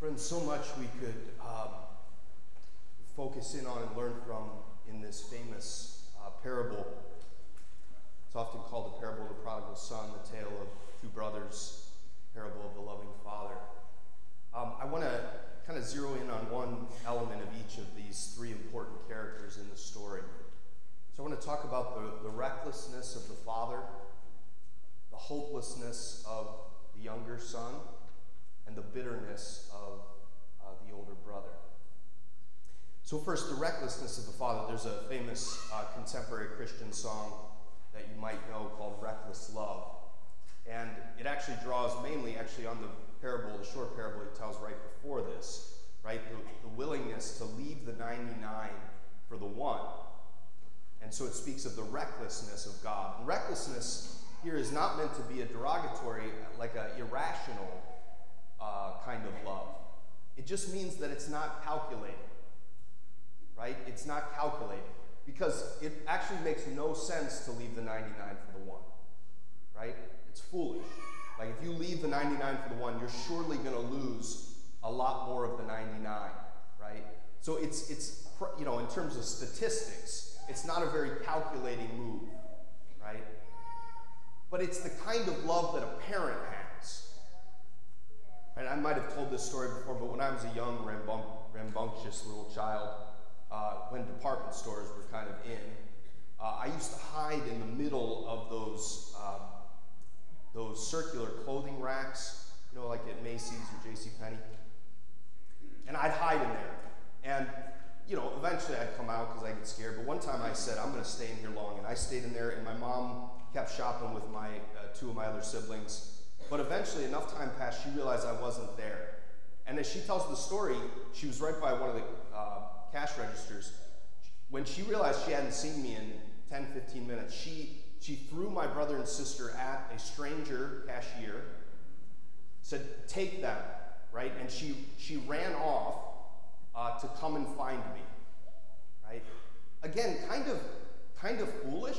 Friends, so much we could um, focus in on and learn from in this famous uh, parable. It's often called the parable of the prodigal son, the tale of two brothers, parable of the loving father. Um, I want to kind of zero in on one element of each of these three important characters in the story. So I want to talk about the, the recklessness of the father, the hopelessness of the younger son, and the bitterness of uh, the older brother. So, first, the recklessness of the father. There's a famous uh, contemporary Christian song that you might know called Reckless Love. And it actually draws mainly actually on the parable, the short parable he tells right before this, right? The, the willingness to leave the 99 for the one. And so it speaks of the recklessness of God. And recklessness here is not meant to be a derogatory, like an irrational uh, kind of love. It just means that it's not calculated, right? It's not calculated because it actually makes no sense to leave the 99 for the one, right? It's foolish. Like if you leave the 99 for the one, you're surely going to lose a lot more of the 99, right? So it's it's you know in terms of statistics, it's not a very calculating move, right? But it's the kind of love that a parent has and I might have told this story before, but when I was a young, rambunctious little child, uh, when department stores were kind of in, uh, I used to hide in the middle of those, uh, those circular clothing racks, you know, like at Macy's or J.C. Penney. And I'd hide in there. And, you know, eventually I'd come out because I get scared. But one time I said, I'm going to stay in here long. And I stayed in there, and my mom kept shopping with my uh, two of my other siblings. But eventually, enough time passed, she realized I wasn't there. And as she tells the story, she was right by one of the uh, cash registers. When she realized she hadn't seen me in 10, 15 minutes, she, she threw my brother and sister at a stranger cashier, said, Take them, right? And she, she ran off uh, to come and find me, right? Again, kind of, kind of foolish.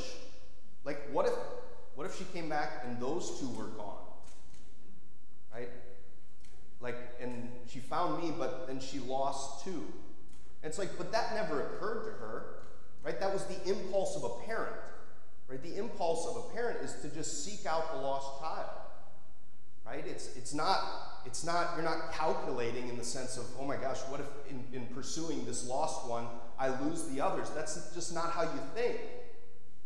Like, what if, what if she came back and those two were gone? right? Like, and she found me, but then she lost too. And it's like, but that never occurred to her, right? That was the impulse of a parent, right? The impulse of a parent is to just seek out the lost child, right? It's, it's not, it's not, you're not calculating in the sense of, oh my gosh, what if in, in pursuing this lost one, I lose the others? That's just not how you think,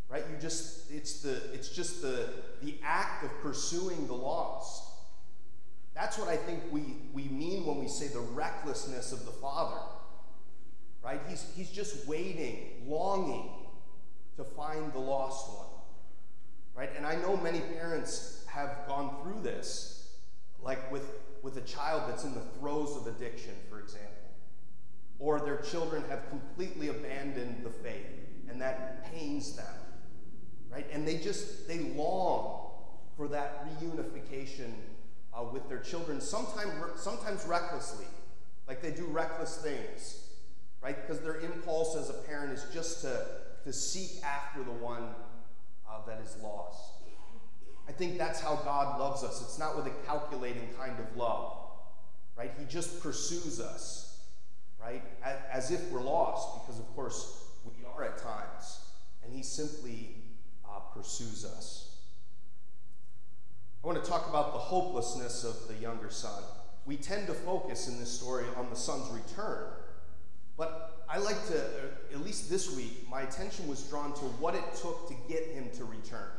right? You just, it's the, it's just the, the act of pursuing the lost that's what I think we, we mean when we say the recklessness of the Father. Right? He's, he's just waiting, longing to find the lost one. Right? And I know many parents have gone through this, like with, with a child that's in the throes of addiction, for example. Or their children have completely abandoned the faith, and that pains them. Right? And they just, they long for that reunification uh, with their children, sometimes, sometimes recklessly, like they do reckless things, right? Because their impulse as a parent is just to, to seek after the one uh, that is lost. I think that's how God loves us. It's not with a calculating kind of love, right? He just pursues us, right? As, if we're lost, because of course we are at times. And He simply uh, pursues us. I want to talk about the hopelessness of the younger son. We tend to focus in this story on the son's return, but I like to, at least this week, my attention was drawn to what it took to get him to return.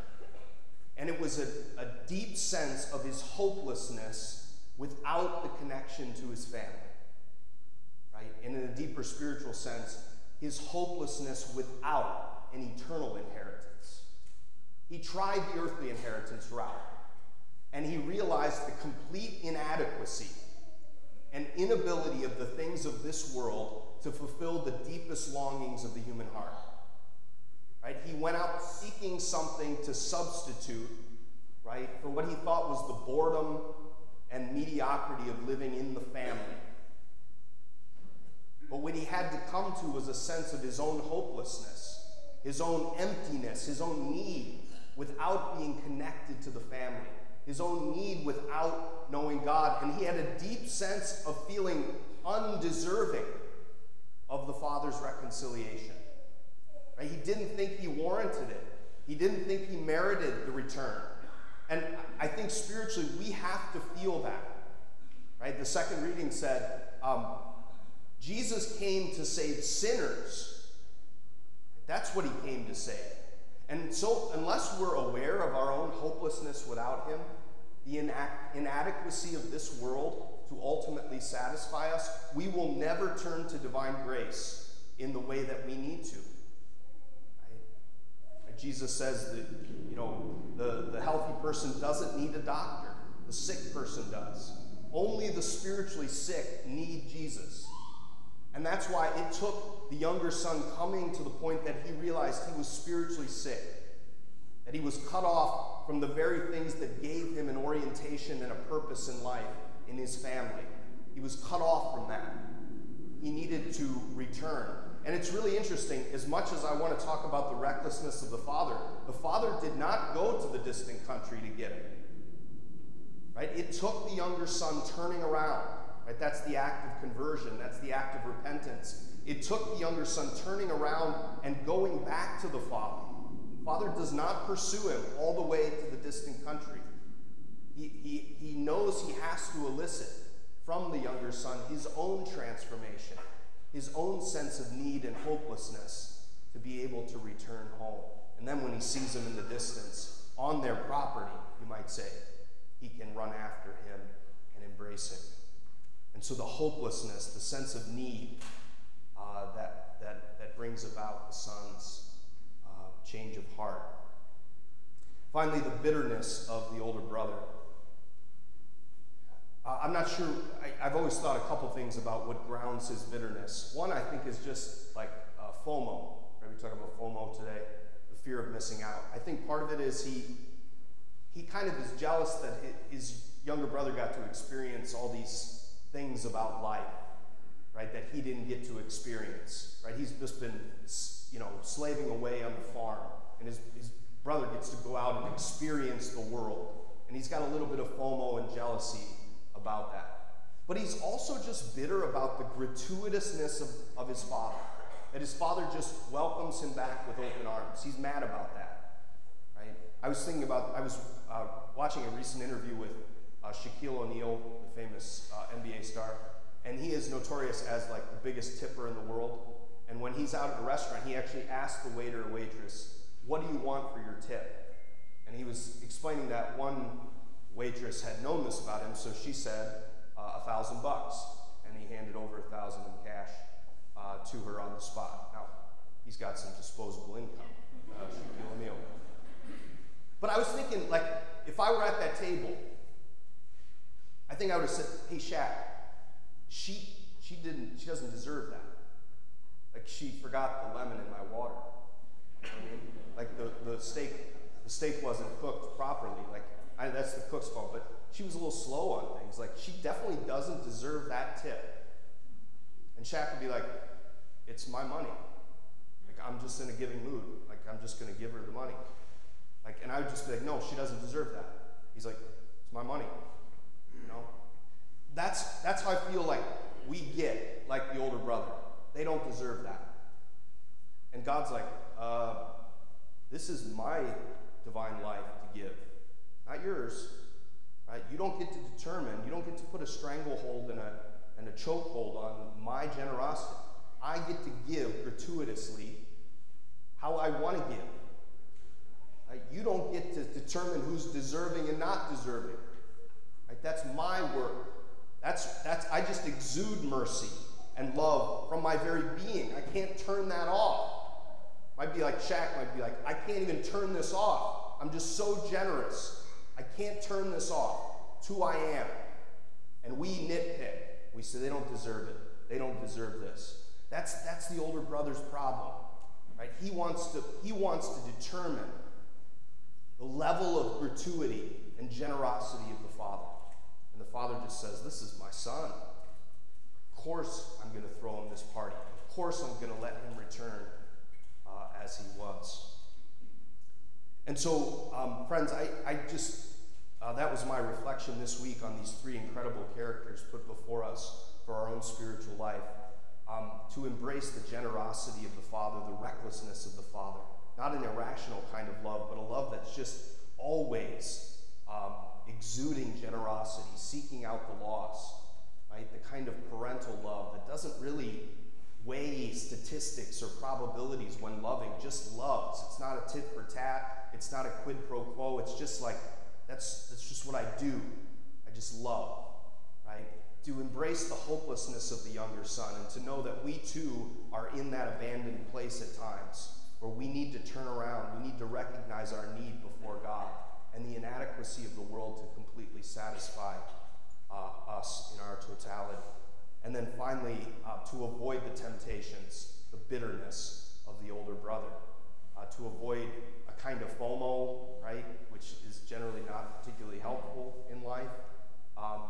And it was a, a deep sense of his hopelessness without the connection to his family. Right? And in a deeper spiritual sense, his hopelessness without an eternal inheritance. He tried the earthly inheritance route and he realized the complete inadequacy and inability of the things of this world to fulfill the deepest longings of the human heart. Right? He went out seeking something to substitute, right, for what he thought was the boredom and mediocrity of living in the family. But what he had to come to was a sense of his own hopelessness, his own emptiness, his own need, without being connected to the family his own need without knowing God. And he had a deep sense of feeling undeserving of the Father's reconciliation. Right? He didn't think he warranted it, he didn't think he merited the return. And I think spiritually, we have to feel that. Right? The second reading said, um, Jesus came to save sinners. That's what he came to save. And so, unless we're aware of our own hopelessness without him, the inadequacy of this world to ultimately satisfy us, we will never turn to divine grace in the way that we need to. Right? Jesus says that, you know, the, the healthy person doesn't need a doctor, the sick person does. Only the spiritually sick need Jesus. And that's why it took the younger son coming to the point that he realized he was spiritually sick, that he was cut off from the very things that gave him an orientation and a purpose in life in his family. He was cut off from that. He needed to return. And it's really interesting, as much as I want to talk about the recklessness of the father, the father did not go to the distant country to get him. Right? It took the younger son turning around. Right? That's the act of conversion, that's the act of repentance. It took the younger son turning around and going back to the father. Father does not pursue him all the way to the distant country. He, he, he knows he has to elicit from the younger son his own transformation, his own sense of need and hopelessness to be able to return home. And then when he sees him in the distance, on their property, you might say, he can run after him and embrace him. And so the hopelessness, the sense of need uh, that, that, that brings about the son's uh, change of heart. Finally, the bitterness of the older brother. Uh, I'm not sure, I, have always thought a couple things about what grounds his bitterness. One, I think, is just like uh, FOMO. Right? We talk about FOMO today, the fear of missing out. I think part of it is he, he kind of is jealous that his younger brother got to experience all these things about life, right, that he didn't get to experience, right? He's just been, you know, slaving away on the farm, and his, his brother gets to go out and experience the world. And he's got a little bit of FOMO and jealousy about that. But he's also just bitter about the gratuitousness of, of his father. That his father just welcomes him back with open arms. He's mad about that. Right? I was thinking about, I was uh, watching a recent interview with uh, Shaquille O'Neal, the famous uh, NBA star, and he is notorious as like the biggest tipper in the world. And when he's out at a restaurant, he actually asks the waiter or waitress, "What do you want for your tip?" And he was explaining that one waitress had known this about him, so she said uh, a thousand bucks, and he handed over a thousand in cash uh, to her on the spot. Now, he's got some disposable income, uh, Shaquille O'Neal. But I was thinking, like, if I were at that table, I think I would have said, "Hey, Shaq, she she didn't she doesn't deserve that. Like she forgot the lemon in my water. I mean? Like the the steak the steak wasn't cooked properly. Like I, that's the cook's fault, but she was a little slow on things. Like, she definitely doesn't deserve that tip. And Shaq would be like, it's my money. Like, I'm just in a giving mood. Like, I'm just going to give her the money. Like, and I would just be like, no, she doesn't deserve that. He's like, it's my money. You know? That's, that's how I feel like we get like the older brother. They don't deserve that. And God's like, uh, this is my divine life to give not yours. Right? You don't get to determine, you don't get to put a stranglehold and a, and a chokehold on my generosity. I get to give gratuitously how I want to give. You don't get to determine who's deserving and not deserving. Right? That's my work. That's, that's, I just exude mercy and love from my very being. I can't turn that off. Might be like Shaq might be like, I can't even turn this off. I'm just so generous. I can't turn this off. It's who I am. And we nitpick. We say they don't deserve it. They don't deserve this. That's, that's the older brother's problem. Right? He wants to, he wants to determine the level of gratuity and generosity of the father. And the father just says, This is my son. Of course, I'm going to throw him this party. Of course, I'm going to let him return uh, as he was. And so, um, friends, I, I just, uh, that was my reflection this week on these three incredible characters put before us for our own spiritual life. Um, to embrace the generosity of the Father, the recklessness of the Father. Not an irrational kind of love, but a love that's just always um, exuding generosity, seeking out the lost, right? The kind of parental love that doesn't really weigh statistics or probabilities when loving, just loves. It's not a tit for tat, it's not a quid pro quo, it's just like, that's, that's just what I do. I just love, right? To embrace the hopelessness of the younger son and to know that we too are in that abandoned place at times where we need to turn around, we need to recognize our need before God and the inadequacy of the world to completely satisfy uh, us in our totality. And then finally, uh, to avoid the temptations, the bitterness of the older brother, uh, to avoid a kind of FOMO, right, which is generally not particularly helpful in life, um,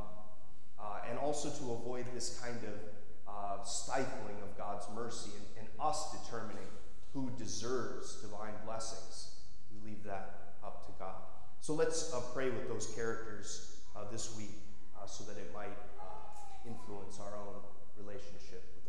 uh, and also to avoid this kind of uh, stifling of God's mercy and, and us determining who deserves divine blessings. We leave that up to God. So let's uh, pray with those characters uh, this week uh, so that it might uh, influence our own relationship